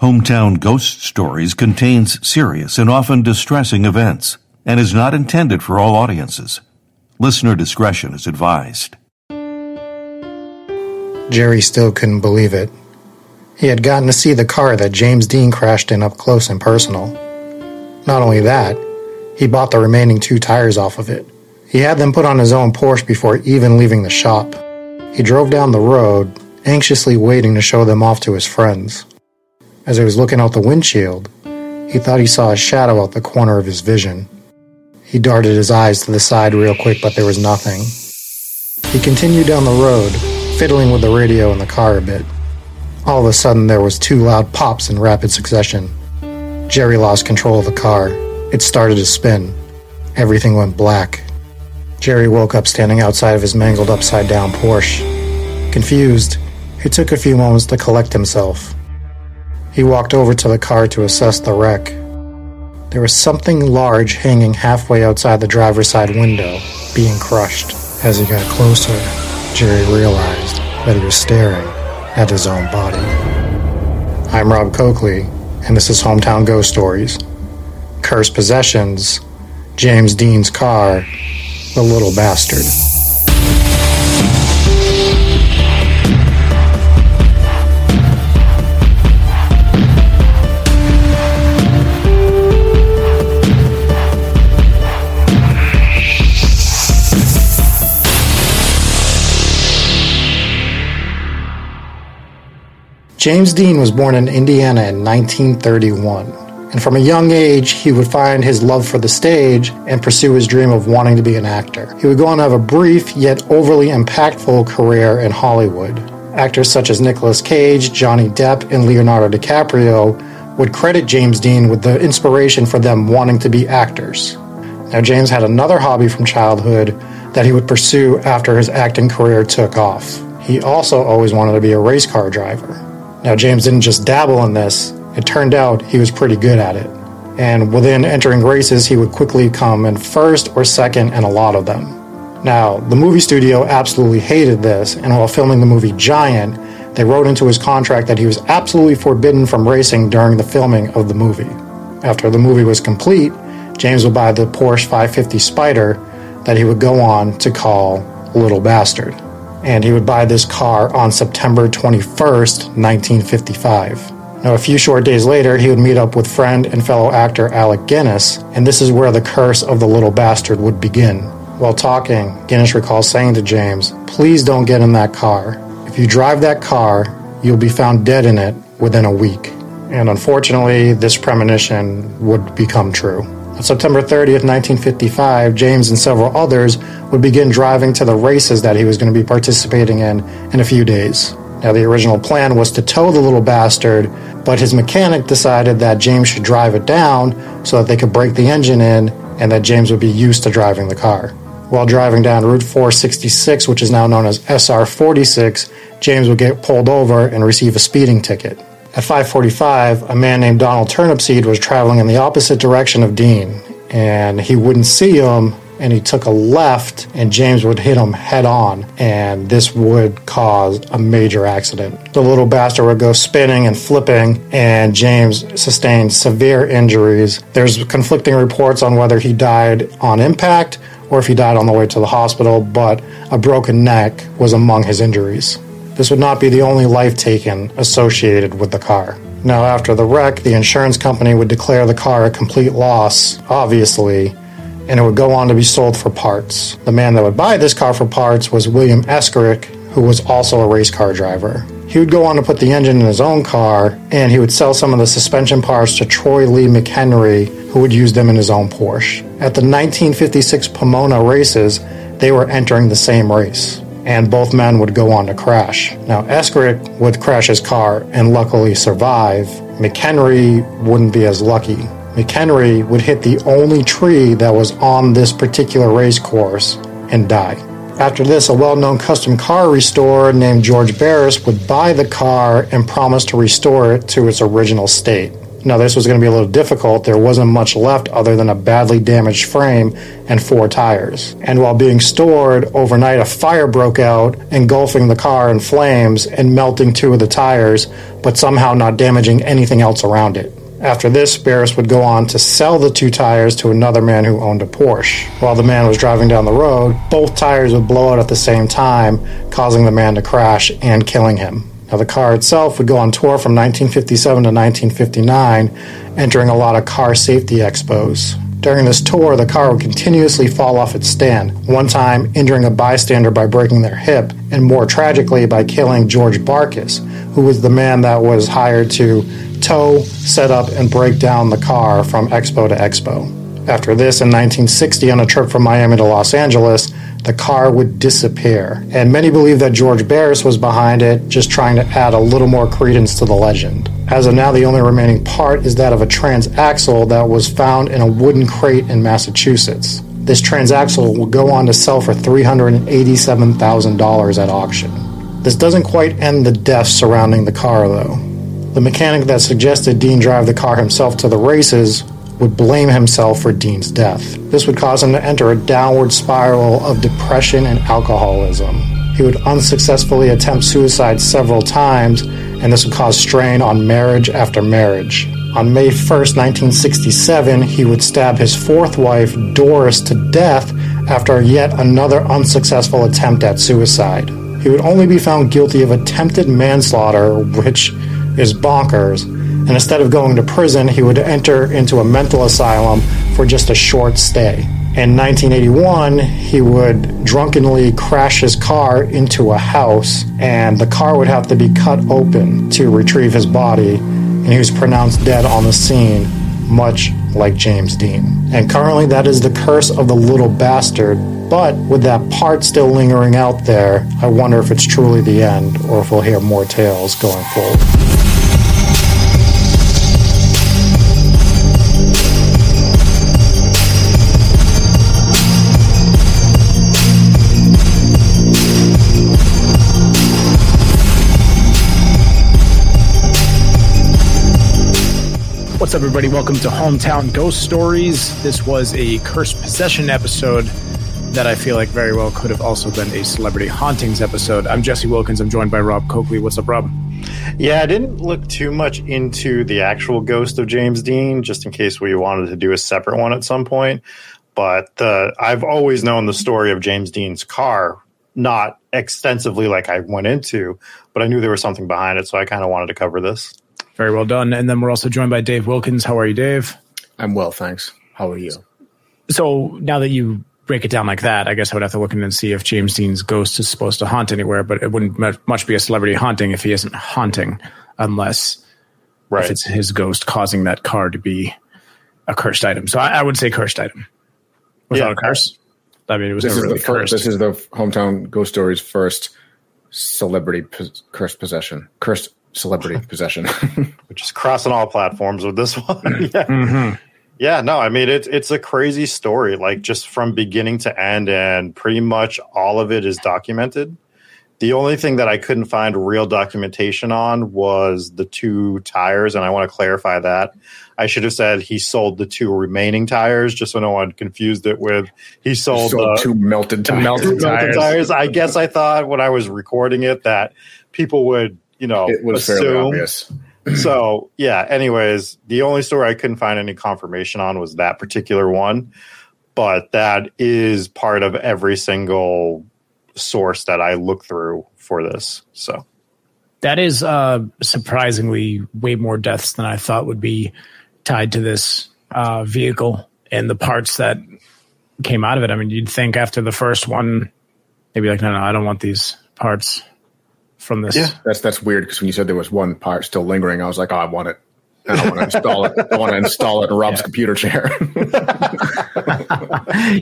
Hometown Ghost Stories contains serious and often distressing events and is not intended for all audiences. Listener discretion is advised. Jerry still couldn't believe it. He had gotten to see the car that James Dean crashed in up close and personal. Not only that, he bought the remaining two tires off of it. He had them put on his own Porsche before even leaving the shop. He drove down the road, anxiously waiting to show them off to his friends. As he was looking out the windshield, he thought he saw a shadow out the corner of his vision. He darted his eyes to the side real quick, but there was nothing. He continued down the road, fiddling with the radio in the car a bit. All of a sudden, there was two loud pops in rapid succession. Jerry lost control of the car. It started to spin. Everything went black. Jerry woke up standing outside of his mangled upside down Porsche. Confused, he took a few moments to collect himself. He walked over to the car to assess the wreck. There was something large hanging halfway outside the driver's side window, being crushed. As he got closer, Jerry realized that he was staring at his own body. I'm Rob Coakley, and this is Hometown Ghost Stories. Cursed Possessions, James Dean's Car, The Little Bastard. James Dean was born in Indiana in 1931, and from a young age, he would find his love for the stage and pursue his dream of wanting to be an actor. He would go on to have a brief yet overly impactful career in Hollywood. Actors such as Nicolas Cage, Johnny Depp, and Leonardo DiCaprio would credit James Dean with the inspiration for them wanting to be actors. Now, James had another hobby from childhood that he would pursue after his acting career took off. He also always wanted to be a race car driver. Now, James didn't just dabble in this, it turned out he was pretty good at it. And within entering races, he would quickly come in first or second in a lot of them. Now, the movie studio absolutely hated this, and while filming the movie Giant, they wrote into his contract that he was absolutely forbidden from racing during the filming of the movie. After the movie was complete, James would buy the Porsche 550 Spider that he would go on to call Little Bastard and he would buy this car on September 21st, 1955. Now, a few short days later, he would meet up with friend and fellow actor Alec Guinness, and this is where the curse of the little bastard would begin. While talking, Guinness recalls saying to James, Please don't get in that car. If you drive that car, you'll be found dead in it within a week. And unfortunately, this premonition would become true. On September 30th, 1955, James and several others would begin driving to the races that he was going to be participating in in a few days. Now, the original plan was to tow the little bastard, but his mechanic decided that James should drive it down so that they could break the engine in and that James would be used to driving the car. While driving down Route 466, which is now known as SR 46, James would get pulled over and receive a speeding ticket. At 5:45, a man named Donald Turnipseed was traveling in the opposite direction of Dean, and he wouldn't see him and he took a left and James would hit him head on and this would cause a major accident. The little bastard would go spinning and flipping and James sustained severe injuries. There's conflicting reports on whether he died on impact or if he died on the way to the hospital, but a broken neck was among his injuries. This would not be the only life taken associated with the car. Now, after the wreck, the insurance company would declare the car a complete loss, obviously, and it would go on to be sold for parts. The man that would buy this car for parts was William Eskerick, who was also a race car driver. He would go on to put the engine in his own car, and he would sell some of the suspension parts to Troy Lee McHenry, who would use them in his own Porsche. At the 1956 Pomona races, they were entering the same race and both men would go on to crash. Now, Eskerick would crash his car and luckily survive. McHenry wouldn't be as lucky. McHenry would hit the only tree that was on this particular race course and die. After this, a well known custom car restorer named George Barris would buy the car and promise to restore it to its original state. Now, this was going to be a little difficult. There wasn't much left other than a badly damaged frame and four tires. And while being stored overnight, a fire broke out, engulfing the car in flames and melting two of the tires, but somehow not damaging anything else around it. After this, Barris would go on to sell the two tires to another man who owned a Porsche. While the man was driving down the road, both tires would blow out at the same time, causing the man to crash and killing him. Now, the car itself would go on tour from 1957 to 1959, entering a lot of car safety expos. During this tour, the car would continuously fall off its stand, one time injuring a bystander by breaking their hip, and more tragically by killing George Barkis, who was the man that was hired to tow, set up, and break down the car from expo to expo. After this, in 1960, on a trip from Miami to Los Angeles, the car would disappear. And many believe that George Barris was behind it, just trying to add a little more credence to the legend. As of now, the only remaining part is that of a transaxle that was found in a wooden crate in Massachusetts. This transaxle will go on to sell for $387,000 at auction. This doesn't quite end the deaths surrounding the car, though. The mechanic that suggested Dean drive the car himself to the races would blame himself for Dean's death. This would cause him to enter a downward spiral of depression and alcoholism. He would unsuccessfully attempt suicide several times, and this would cause strain on marriage after marriage. On May 1st, 1967, he would stab his fourth wife, Doris, to death after yet another unsuccessful attempt at suicide. He would only be found guilty of attempted manslaughter, which is bonkers. And instead of going to prison, he would enter into a mental asylum for just a short stay. In 1981, he would drunkenly crash his car into a house, and the car would have to be cut open to retrieve his body, and he was pronounced dead on the scene, much like James Dean. And currently, that is the curse of the little bastard. But with that part still lingering out there, I wonder if it's truly the end, or if we'll hear more tales going forward. What's up, everybody? Welcome to Hometown Ghost Stories. This was a cursed possession episode that I feel like very well could have also been a celebrity hauntings episode. I'm Jesse Wilkins. I'm joined by Rob Coakley. What's up, Rob? Yeah, I didn't look too much into the actual ghost of James Dean, just in case we wanted to do a separate one at some point. But uh, I've always known the story of James Dean's car, not extensively like I went into, but I knew there was something behind it, so I kind of wanted to cover this. Very well done. And then we're also joined by Dave Wilkins. How are you, Dave? I'm well, thanks. How are you? So now that you break it down like that, I guess I would have to look in and see if James Dean's ghost is supposed to haunt anywhere, but it wouldn't much be a celebrity haunting if he isn't haunting, unless right. if it's his ghost causing that car to be a cursed item. So I, I would say cursed item without yeah. a curse. I mean, it was this never is really the first, cursed. This is the hometown ghost stories first celebrity pos- cursed possession, cursed celebrity possession. Which is crossing all platforms with this one. yeah. Mm-hmm. Yeah, no, I mean it's it's a crazy story, like just from beginning to end, and pretty much all of it is documented. The only thing that I couldn't find real documentation on was the two tires, and I want to clarify that. I should have said he sold the two remaining tires, just so no one confused it with he sold, sold two melted tires. Melted, melted tires. I guess I thought when I was recording it that people would you know, it was assume. fairly obvious. so yeah. Anyways, the only story I couldn't find any confirmation on was that particular one, but that is part of every single source that I look through for this. So that is uh, surprisingly way more deaths than I thought would be tied to this uh, vehicle and the parts that came out of it. I mean, you'd think after the first one, they'd be like, no, no, I don't want these parts from this. Yeah, that's that's weird because when you said there was one part still lingering, I was like, oh, I want it. I don't want to install it. I want to install it in Rob's yeah. computer chair.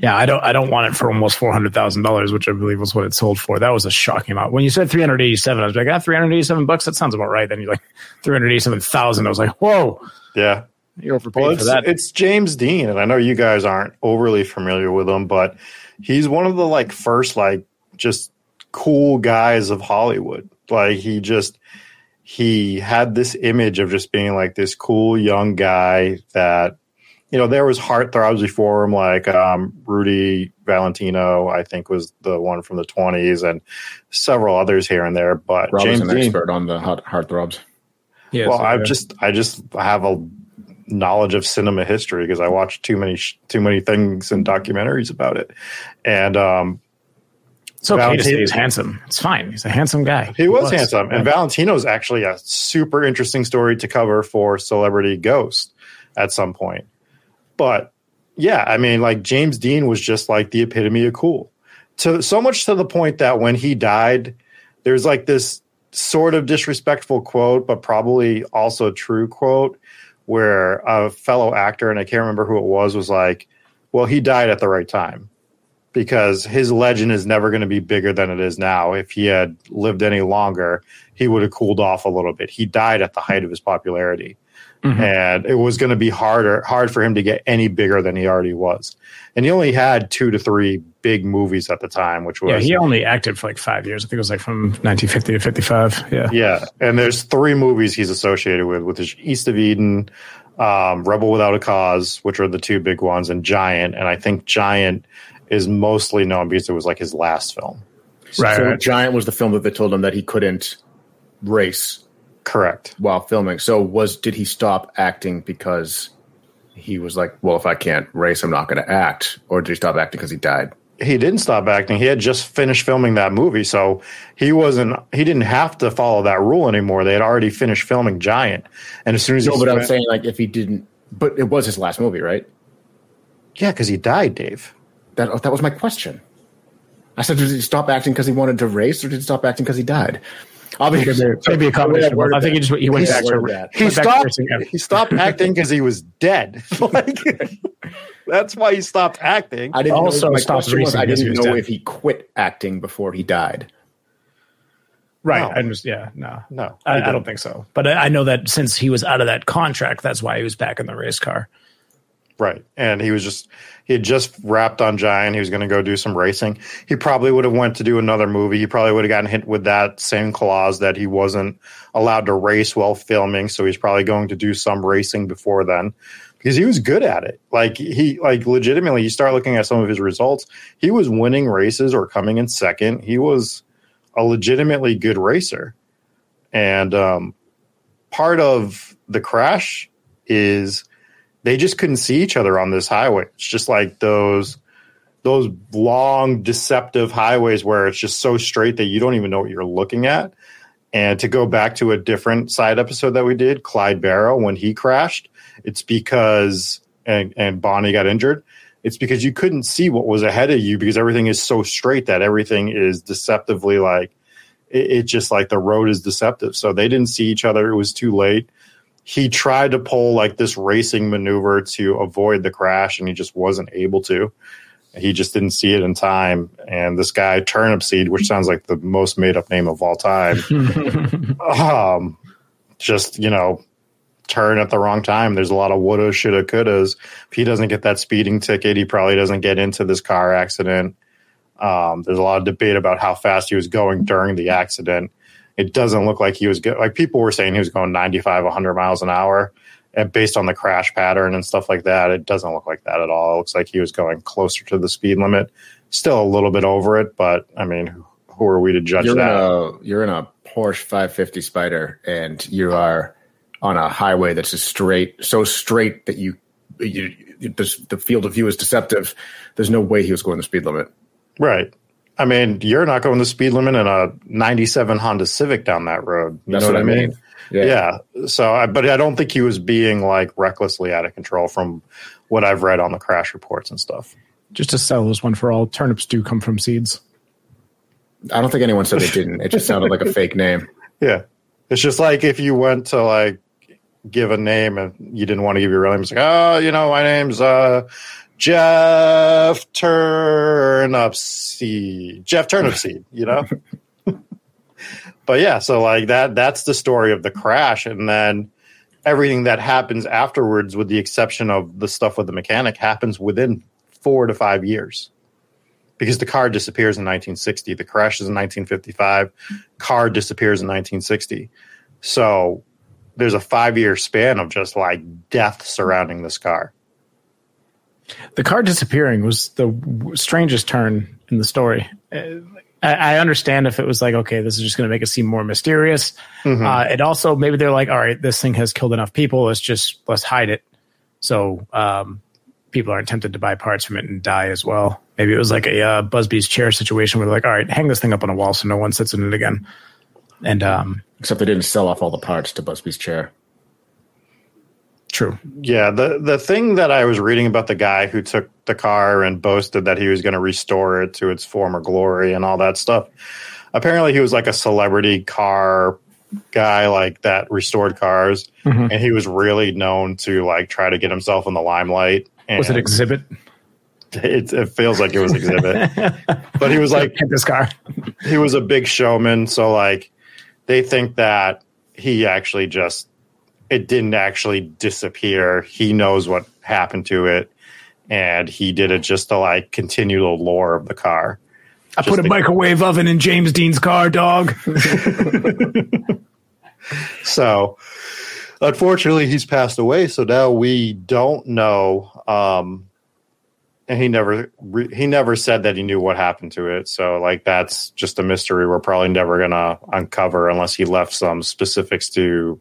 yeah, I don't. I don't want it for almost four hundred thousand dollars, which I believe was what it sold for. That was a shocking amount. When you said three hundred eighty-seven, I was like, ah, three hundred eighty-seven bucks. That sounds about right. Then you're like three hundred eighty-seven thousand. I was like, whoa. Yeah, you overpaid well, for that. It's James Dean, and I know you guys aren't overly familiar with him, but he's one of the like first like just cool guys of Hollywood. Like he just he had this image of just being like this cool young guy that you know there was heartthrobs before him like um, rudy valentino i think was the one from the 20s and several others here and there but Rob james is an dean expert on the heart, heartthrobs. Yeah, well so, i've yeah. just i just have a knowledge of cinema history because i watched too many sh- too many things and documentaries about it and um it's okay to say he's handsome. It's fine. He's a handsome guy. He was handsome, and Valentino's actually a super interesting story to cover for Celebrity Ghost at some point. But yeah, I mean, like James Dean was just like the epitome of cool. To so much to the point that when he died, there's like this sort of disrespectful quote, but probably also true quote, where a fellow actor, and I can't remember who it was, was like, "Well, he died at the right time." Because his legend is never going to be bigger than it is now. If he had lived any longer, he would have cooled off a little bit. He died at the height of his popularity. Mhm. And it was going to be harder, hard for him to get any bigger than he already was. And he only had two to three big movies at the time, which was Yeah, he only acted for like five years. I think it was like from 1950 to 55. Yeah. Yeah, and there's three movies he's associated with, which is East of Eden, um, Rebel Without a Cause, which are the two big ones, and Giant. And I think Giant is mostly known because it was like his last film. Right. so right. Giant was the film that they told him that he couldn't race Correct. while filming. So was did he stop acting because he was like, well, if I can't race, I'm not going to act, or did he stop acting because he died? He didn't stop acting. He had just finished filming that movie, so he wasn't. He didn't have to follow that rule anymore. They had already finished filming Giant, and as soon as No, he but I'm saying like if he didn't, but it was his last movie, right? yeah, because he died, Dave. That that was my question. I said, did he stop acting because he wanted to race, or did he stop acting because he died? Obviously, Maybe, a combination. both. I think he just he went He back to that. He to stopped. He stopped acting because he was dead. like that's why he stopped acting. I didn't Also know, stopped racing I didn't know dead. if he quit acting before he died. Right. No. I just, yeah, no. No, I, I don't think so. But I, I know that since he was out of that contract, that's why he was back in the race car. Right. And he was just he had just wrapped on Giant. He was going to go do some racing. He probably would have went to do another movie. He probably would have gotten hit with that same clause that he wasn't allowed to race while filming, so he's probably going to do some racing before then because he was good at it. Like he like legitimately you start looking at some of his results, he was winning races or coming in second. He was a legitimately good racer. And um part of the crash is they just couldn't see each other on this highway. It's just like those those long deceptive highways where it's just so straight that you don't even know what you're looking at. And to go back to a different side episode that we did, Clyde Barrow, when he crashed, it's because and and Bonnie got injured. It's because you couldn't see what was ahead of you because everything is so straight that everything is deceptively like it, it just like the road is deceptive. So they didn't see each other. It was too late he tried to pull like this racing maneuver to avoid the crash and he just wasn't able to. He just didn't see it in time. And this guy Turnipseed which sounds like the most made up name of all time um just you know turn at the wrong time. There's a lot of woulda shoulda couldas. If he doesn't get that speeding ticket he probably doesn't get into this car accident. Um, there's a lot of debate about how fast he was going during the accident it doesn't look like he was go- like people were saying he was going 95 100 miles an hour. And based on the crash pattern and stuff like that it doesn't look like that at all. It looks like he was going closer to the speed limit. Still a little bit over it but i mean who- are we to judge You're in that? a you're in a Porsche 550 Spider, and you are on a highway that's a straight, so straight that you, you the, the field of view is deceptive. There's no way he was going the speed limit. right i mean you're not going the speed limit in a 97 honda civic down that road you That's know what I mean. yeah. yeah. so I, but i don't think he was being like recklessly out of control from what i've read on the crash reports and stuff Just to sell this one for all, turnips do come from seeds. I don't think anyone said they didn't. It just sounded like a fake name. Yeah. It's just like if you went to like give a name and you didn't want to give your real name. It's like, oh, you know, my name's uh Jeff Turnipseed. Jeff Turnipseed, you know? but yeah, so like that that's the story of the crash. And then everything that happens afterwards, with the exception of the stuff with the mechanic, happens within four to five years. Because the car disappears in 1960. The crash is in 1955 car disappears in 1960. So there's a five year span of just like death surrounding this car. The car disappearing was the strangest turn in the story. Uh, I understand if it was like, okay, this is just going to make it seem more mysterious. Mm-hmm. Uh, it also maybe they're like, all right, this thing has killed enough people. Let's just let's hide it, so um, people aren't tempted to buy parts from it and die as well. Maybe it was like a uh, Busby's chair situation where they're like, all right, hang this thing up on a wall so no one sits in it again. And um, except they didn't sell off all the parts to Busby's chair. True. Yeah, the the thing that I was reading about the guy who took the car and boasted that he was going to restore it to its former glory and all that stuff. Apparently, he was like a celebrity car guy, like that restored cars, mm-hmm. and he was really known to like try to get himself in the limelight. was it Exhibit? It, it feels like it was Exhibit, but he was like this car. he was a big showman, so like they think that he actually just it didn't actually disappear. He knows what happened to it, and he did it just to like continue the lore of the car. I put a to- microwave oven in James Dean's car, dog. so, unfortunately, he's passed away. So now we don't know. Um, and he never he never said that he knew what happened to it. So, like, that's just a mystery we're probably never gonna uncover unless he left some specifics to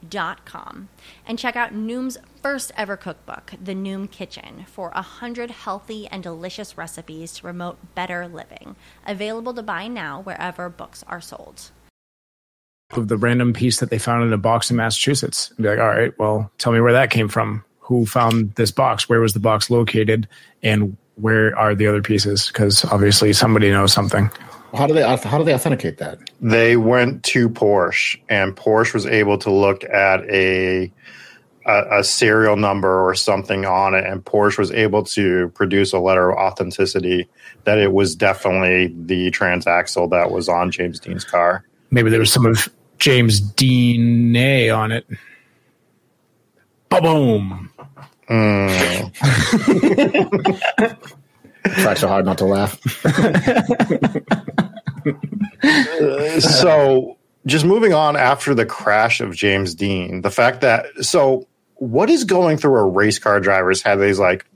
noom.com and check out Noom's first ever cookbook, The Noom Kitchen, for 100 healthy and delicious recipes to promote better living. Available to buy now wherever books are sold. Of the random piece that they found in a box in Massachusetts. Be like, all right, well, tell me where that came from. Who found this box? Where was the box located? And where are the other pieces? Because obviously somebody knows something. How do they how do they authenticate that? They went to Porsche, and Porsche was able to look at a, a a, serial number or something on it, and Porsche was able to produce a letter of authenticity that it was definitely the transaxle that was on James Dean's car. Maybe there was some of James Dean A on it. Boom. Mm. Try so hard not to laugh. so, just moving on after the crash of James Dean, the fact that so what is going through a race car driver's head? He's like,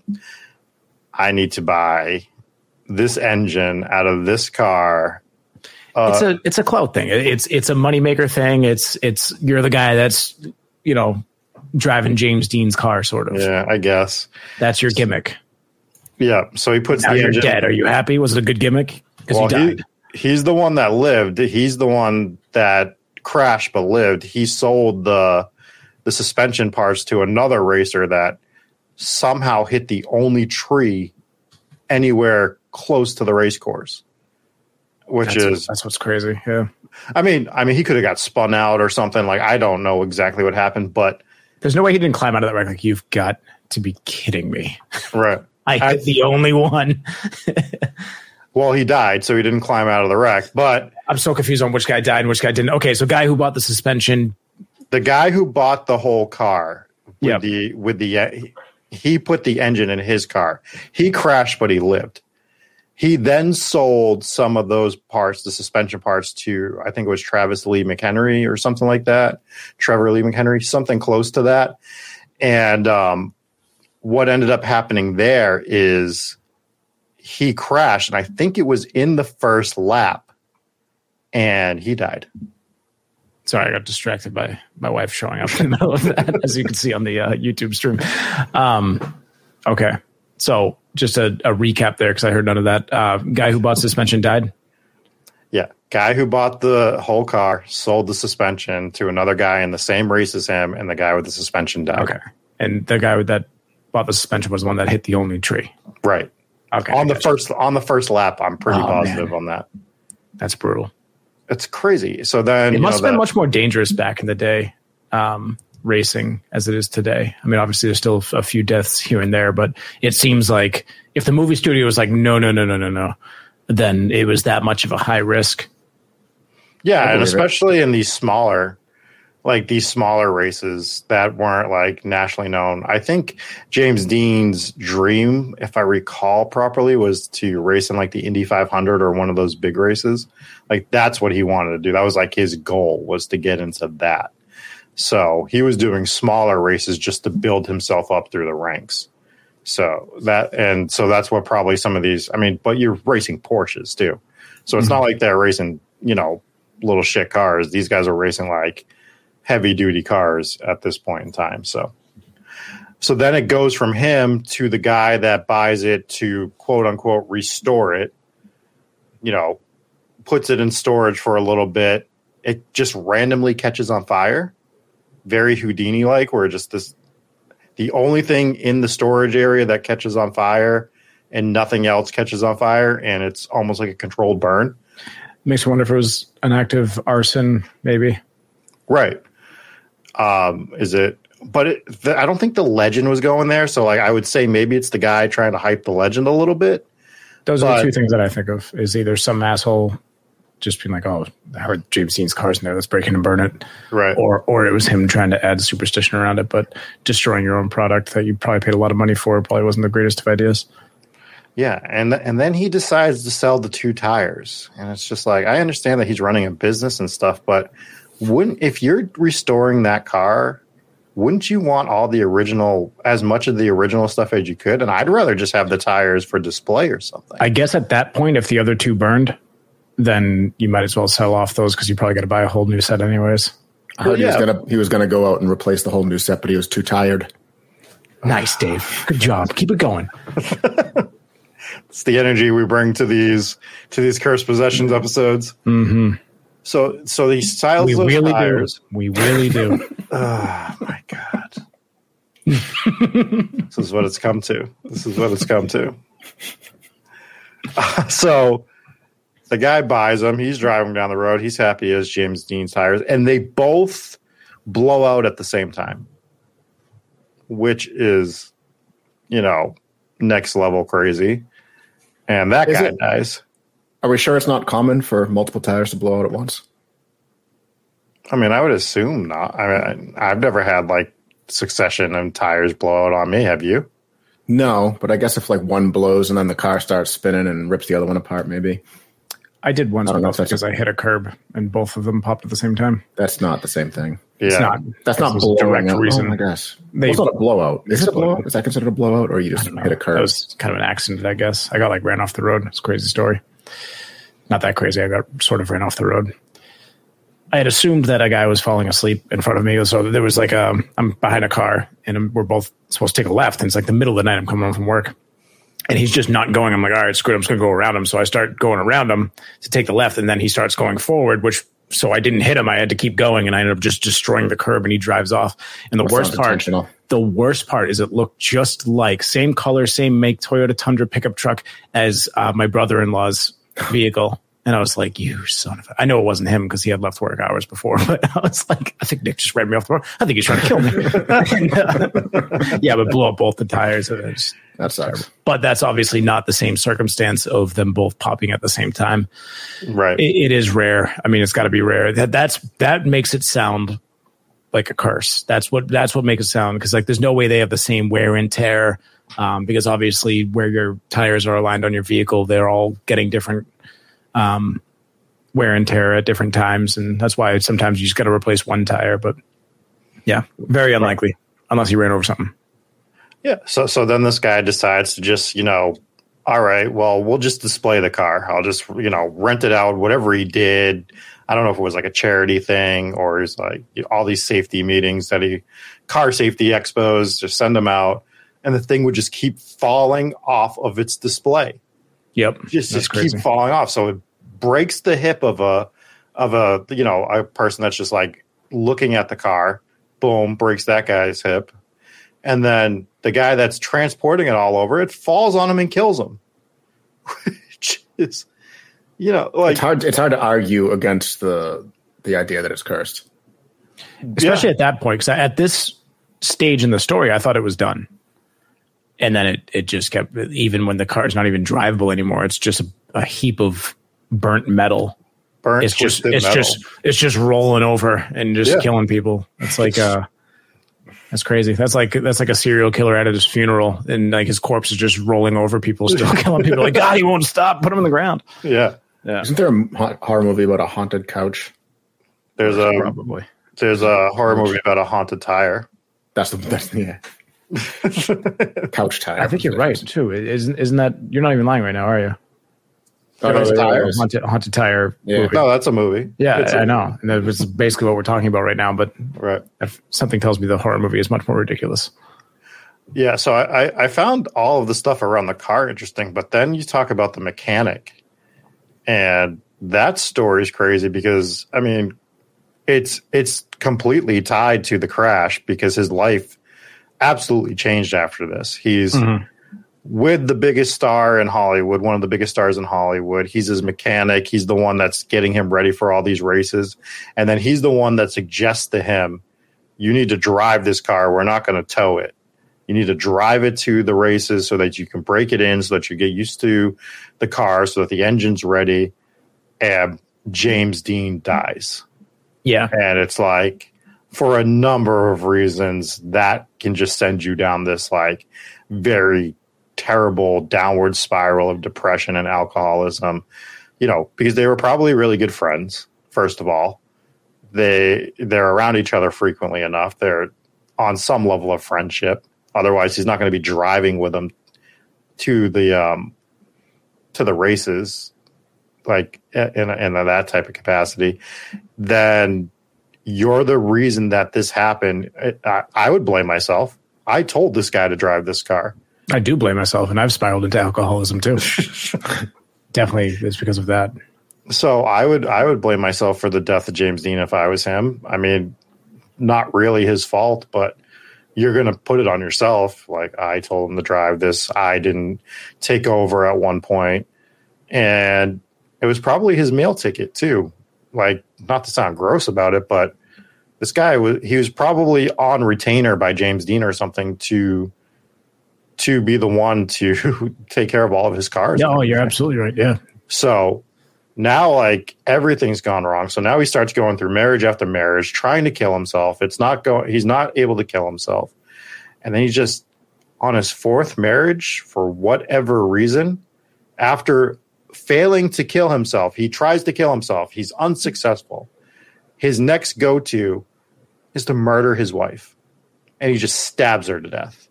I need to buy this engine out of this car. Uh, it's a it's a clout thing. It's it's a moneymaker thing. It's it's you're the guy that's you know driving James Dean's car, sort of. Yeah, I guess that's your gimmick. Yeah. So he puts now the you're engine. dead. Are you happy? Was it a good gimmick? Because well, he died. He, he's the one that lived. He's the one that crashed but lived. He sold the the suspension parts to another racer that somehow hit the only tree anywhere close to the race course. Which that's is that's what's crazy. Yeah. I mean, I mean, he could have got spun out or something. Like I don't know exactly what happened, but there's no way he didn't climb out of that wreck. Like you've got to be kidding me. Right. I, I the only one. well, he died, so he didn't climb out of the wreck. But I'm so confused on which guy died and which guy didn't. Okay, so guy who bought the suspension, the guy who bought the whole car with yep. the with the he put the engine in his car. He crashed, but he lived. He then sold some of those parts, the suspension parts, to I think it was Travis Lee McHenry or something like that, Trevor Lee McHenry, something close to that. And um, what ended up happening there is he crashed, and I think it was in the first lap, and he died. Sorry, I got distracted by my wife showing up in the middle of that, as you can see on the uh, YouTube stream. Um, okay, so just a, a recap there because I heard none of that. Uh, guy who bought suspension died. Yeah, guy who bought the whole car sold the suspension to another guy in the same race as him, and the guy with the suspension died. Okay, and the guy with that the suspension was the one that hit the only tree. Right. Okay, on the first on the first lap, I'm pretty Oh, positive man. on that. that's brutal. It's crazy. So then It must know, have been that- much more dangerous back in the day, um, racing as it is today. I mean, obviously, there's still a few deaths here and there, but it seems like if the movie studio was like, no, no, no, no, no, no, then it was that much of a high risk. Yeah, and believe it. especially in these smaller, like these smaller races that weren't like nationally known. I think James Dean's dream, if I recall properly, was to race in like the Indy 500 or one of those big races. Like that's what he wanted to do. That was like his goal was to get into that. So he was doing smaller races just to build himself up through the ranks. So that and so that's what probably some of these. I mean, but you're racing Porsches too, so it's not mm-hmm. like they're racing you know little shit cars. These guys are racing like heavy duty cars at this point in time. So so then it goes from him to the guy that buys it to quote unquote restore it. You know, puts it in storage for a little bit. It just randomly catches on fire, very Houdini like, where just this the only thing in the storage area that catches on fire and nothing else catches on fire and it's almost like a controlled burn Makes me wonder if it was an active arson, maybe. right um is it but it, the, i don't think the legend was going there. So like i would say maybe it's the guy trying to hype the legend a little bit. Those are the two things that I think of is either some asshole just being like, oh, I heard James Dean's car's in there, let's break in and burn it. right. Or, or it was him trying to add superstition around it, but destroying your own product that you probably paid a lot of money for probably wasn't the greatest of ideas. yeah. And and then he decides to sell the two tires. And it's just like i understand that he's running a business and stuff but wouldn't if you're restoring that car wouldn't you want all the original as much of the original stuff as you could and i'd rather just have the tires for display or something I guess at that point, if the other two burned, then you might as well sell off those because you probably got to buy a whole new set anyways. I heard he yeah. was gonna he was gonna go out and replace the whole new set, but he was too tired. Nice, Dave. Good job. Keep it going. it's the energy we bring to these to these cursed possessions episodes Mm-hmm. So so these styles We those really tires. Do. We really do. oh my god. This is what it's come to. This is what it's come to. Uh, so the guy buys them. He's driving down the road. He's happy as james dean's tires. And they both blow out at the same time which is you know next level crazy. And that Is guy it? dies Are we sure it's not common for multiple tires to blow out at once? I mean, I would assume not. I mean, I- I've never had like succession of tires blow out on me. Have you? No, but I guess if like one blows and then the car starts spinning and rips the other one apart, maybe I did once I don't know if that's- because I hit a curb and both of them popped at the same time. that's not the same thing. Yeah. It's not. That's not This was blowing direct out. Oh reason. Oh my gosh, They- well, it's not a blowout. Is It's it a a blowout. blowout? Is that considered a blowout, or you just hit a curb? That was kind of an accident, I guess. I got like ran off the road. It's a crazy story. Not that crazy. I got sort of ran off the road. I had assumed that a guy was falling asleep in front of me. So there was like a, I'm behind a car and we're both supposed to take a left. And it's like the middle of the night. I'm coming home from work and he's just not going. I'm like, all right, screw it. I'm just going to go around him. So I start going around him to take the left. And then he starts going forward, which, so I didn't hit him. I had to keep going and I ended up just destroying the curb and he drives off. And the worst part, the worst part is it looked just like same color, same make Toyota Tundra pickup truck as uh, my brother-in-law's vehicle. And I was like, you son of a, I know it wasn't him because he had left work hours before, but I was like, I think Nick just read me off the road. I think he's trying to kill me. And, uh, yeah, but blew up both the tires. And it's- that sucks. but that's obviously not the same circumstance of them both popping at the same time Right. it, it is rare. I mean, it's got to be rare. That that's that makes it sound like a curse. That's what that's what makes it sound because like there's no way they have the same wear and tear. Um, because obviously where your tires are aligned on your vehicle, they're all getting different um, wear and tear at different times, and that's why sometimes you just got to replace one tire. But yeah, very unlikely unless you ran over something. Yeah. So so then this guy decides to just, you know, all right, well, we'll just display the car. I'll just, you know, rent it out, whatever he did. I don't know if it was like a charity thing or he's like you know, all these safety meetings that he car safety expos, just send them out. And the thing would just keep falling off of its display. Yep. Just just keep falling off. So it breaks the hip of a of a you know a person that's just like looking at the car. Boom, breaks that guy's hip, and then the guy that's transporting it all over it falls on him and kills him. Which is, you know, like it's hard. It's hard to argue against the the idea that it's cursed, especially yeah. at that point. Because at this stage in the story, I thought it was done, and then it it just kept. Even when the car is not even drivable anymore, it's just a, a heap of burnt metal burnt. It's just it's metal. just it's just rolling over and just yeah. killing people. It's like uh that's crazy. That's like that's like a serial killer at his funeral, and like his corpse is just rolling over people, still killing people. Like God, he won't stop. Put him in the ground. Yeah, yeah. Isn't there a horror movie about a haunted couch? There's a probably. There's a horror movie about a haunted tire. That's the that's yeah. couch tire. I think you're right too. Isn't isn't that you're not even lying right now, are you? Oh, haunted tires. Haunted, haunted tire. Yeah. Movie. No, that's a movie. Yeah, it's I know. And that was basically what we're talking about right now. But right. something tells me the horror movie is much more ridiculous. Yeah, so I, I found all of the stuff around the car interesting, but then you talk about the mechanic, and that story is crazy because I mean, it's it's completely tied to the crash because his life absolutely changed after this. He's mm-hmm with the biggest star in Hollywood, one of the biggest stars in Hollywood. He's his mechanic. He's the one that's getting him ready for all these races. And then he's the one that suggests to him, you need to drive this car. We're not going to tow it. You need to drive it to the races so that you can break it in, so that you get used to the car, so that the engine's ready. And James Dean dies. Yeah. And it's like, for a number of reasons, that can just send you down this like very terrible downward spiral of depression and alcoholism you know because they were probably really good friends first of all. They they're around each other frequently enough. They're on some level of friendship. Otherwise he's not going to be driving with them to the um to the races like in, in that type of capacity. Then you're the reason that this happened I, I would blame myself i told this guy to drive this car I do blame myself, and I've spiraled into alcoholism too. Definitely, it's because of that. So I would I would blame myself for the death of James Dean if I was him. I mean, not really his fault, but you're going to put it on yourself. Like I told him to drive this. I didn't take over at one point, and it was probably his meal ticket too. Like not to sound gross about it, but this guy was he was probably on retainer by James Dean or something to to be the one to take care of all of his cars. No, oh, you're absolutely right. Yeah. So now, like everything's gone wrong. So now he starts going through marriage after marriage, trying to kill himself. It's not going. He's not able to kill himself, and then he's just on his fourth marriage for whatever reason. After failing to kill himself, he tries to kill himself. He's unsuccessful. His next go to is to murder his wife, and he just stabs her to death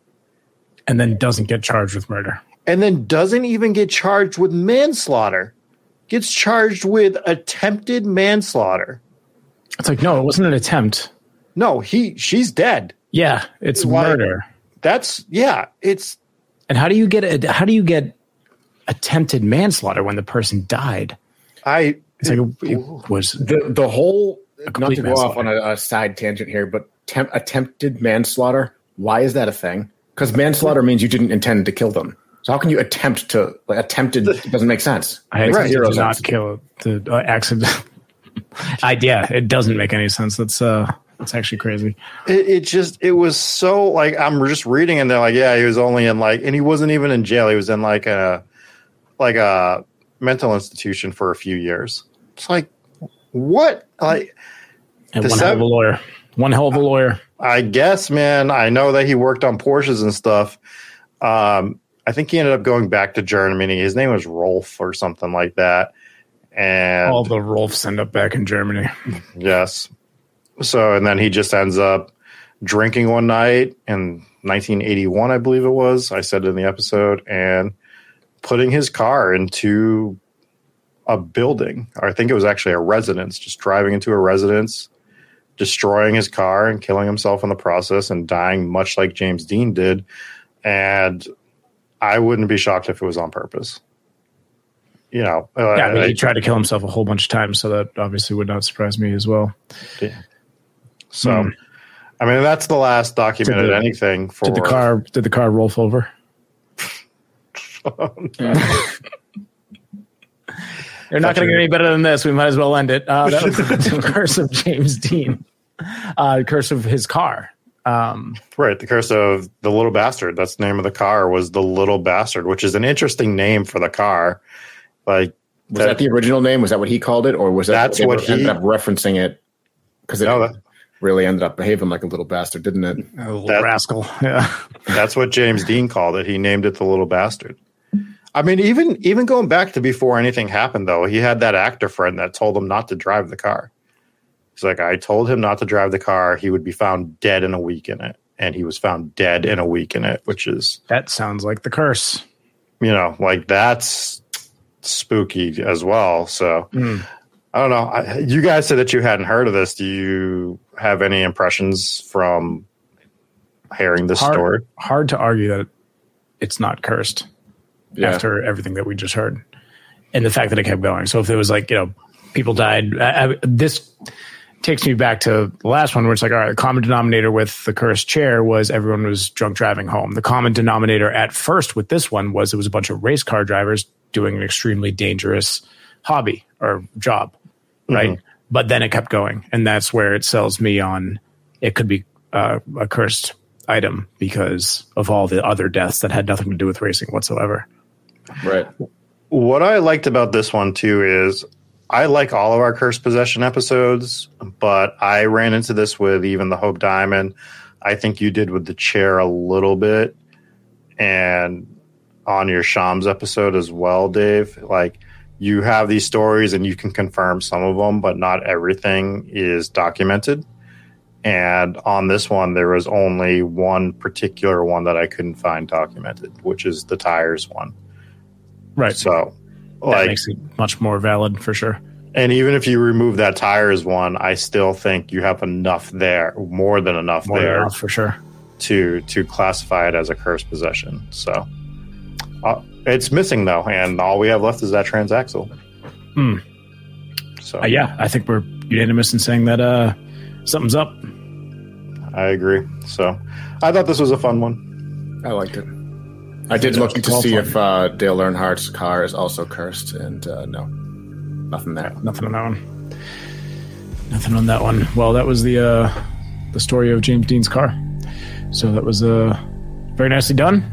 and then doesn't get charged with murder. And then doesn't even get charged with manslaughter. Gets charged with attempted manslaughter. It's like, no, it wasn't an attempt. No, he she's dead. Yeah, it's like, murder. That's yeah, it's And how do you get a, how do you get attempted manslaughter when the person died? I it's like it was the the whole not to go off on a, a, side tangent here, but temp, attempted manslaughter. Why is that a thing? Because manslaughter means you didn't intend to kill them. So how can you attempt to like attempted? It doesn't make sense. I right. zero not kill the uh, accident. idea. It doesn't make any sense. That's uh, that's actually crazy. It, it, just it was so like I'm just reading and they're like, yeah, he was only in like, and he wasn't even in jail. He was in like a like a mental institution for a few years. It's like what like and one hell of a lawyer. One hell of a lawyer. I guess, man. I know that he worked on Porsches and stuff. Um, I think he ended up going back to Germany. His name was Rolf or something like that. And all the Rolfs end up back in Germany. Yes. So, and then he just ends up drinking one night in 1981, I believe it was. I said it in the episode, and putting his car into a building. Or I think it was actually a residence, just driving into a residence destroying his car and killing himself in the process and dying much like James Dean did. and I wouldn't be shocked if it was on purpose. You know, uh, yeah, I mean, he tried to kill himself a whole bunch of times, so that obviously would not surprise me as well. Yeah. So, mm. I mean, that's the last documented the, anything for. Did the car? Did the car roll over? Oh, They're not going to get any better than this. We might as well end it. Uh, that was the curse of James Dean. Uh, curse of his car. Um, right, the curse of the little bastard. That's the name of the car. Was the little bastard, which is an interesting name for the car. Like, was that, that the original name? Was that what he called it, or was that that's what he ended up referencing it? Because it no, that, really ended up behaving like a little bastard, didn't it? A little that, rascal. Yeah, that's what James Dean called it. He named it the little bastard. I mean, even even going back to before anything happened, though, he had that actor friend that told him not to drive the car. He's like, I told him not to drive the car. He would be found dead in a week in it, and he was found dead in a week in it, which is that sounds like the curse. You know, like that's spooky as well. So mm. I don't know. I, you guys said that you hadn't heard of this. Do you have any impressions from hearing this hard, story? Hard to argue that it's not cursed yeah. after everything that we just heard, and the fact that it kept going. So if it was like you know people died, I, I, this takes me back to the last one where it's like all right, the common denominator with the cursed chair was everyone was drunk driving home. The common denominator at first with this one was it was a bunch of race car drivers doing an extremely dangerous hobby or job, right? Mm-hmm. But then it kept going, and that's where it sells me on it could be uh, a cursed item because of all the other deaths that had nothing to do with racing whatsoever. Right. What I liked about this one too is I like all of our cursed possession episodes, but I ran into this with even the Hope Diamond. I think you did with the chair a little bit, and on your Shams episode as well, Dave. Like you have these stories and you can confirm some of them, but not everything is documented. And on this one, there was only one particular one that I couldn't find documented, which is the tires one. Right. So, that makes it much more valid for sure. And even if you remove that tires one, I still think you have enough there, more than enough more there, enough for sure, to to classify it as a cursed possession. So, uh, it's missing though, and all we have left is that transaxle. Hmm. So, uh, yeah, I think we're unanimous in saying that uh, something's up. I agree. So, I thought this was a fun one. I liked it. I did look to see if uh, Dale Earnhardt's car is also cursed, and uh, no, nothing there. Nothing on that one. Nothing on that one. Well, that was the uh, the story of James Dean's car. So that was uh, very nicely done.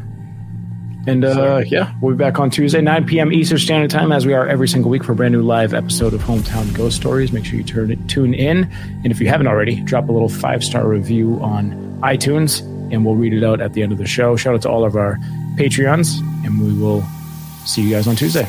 And uh, yeah, we'll be back on Tuesday, 9 p.m. Eastern Standard Time, as we are every single week for a brand new live episode of Hometown Ghost Stories. Make sure you turn, tune in. And if you haven't already, drop a little five star review on iTunes, and we'll read it out at the end of the show. Shout out to all of our Patreons, and we will see you guys on Tuesday.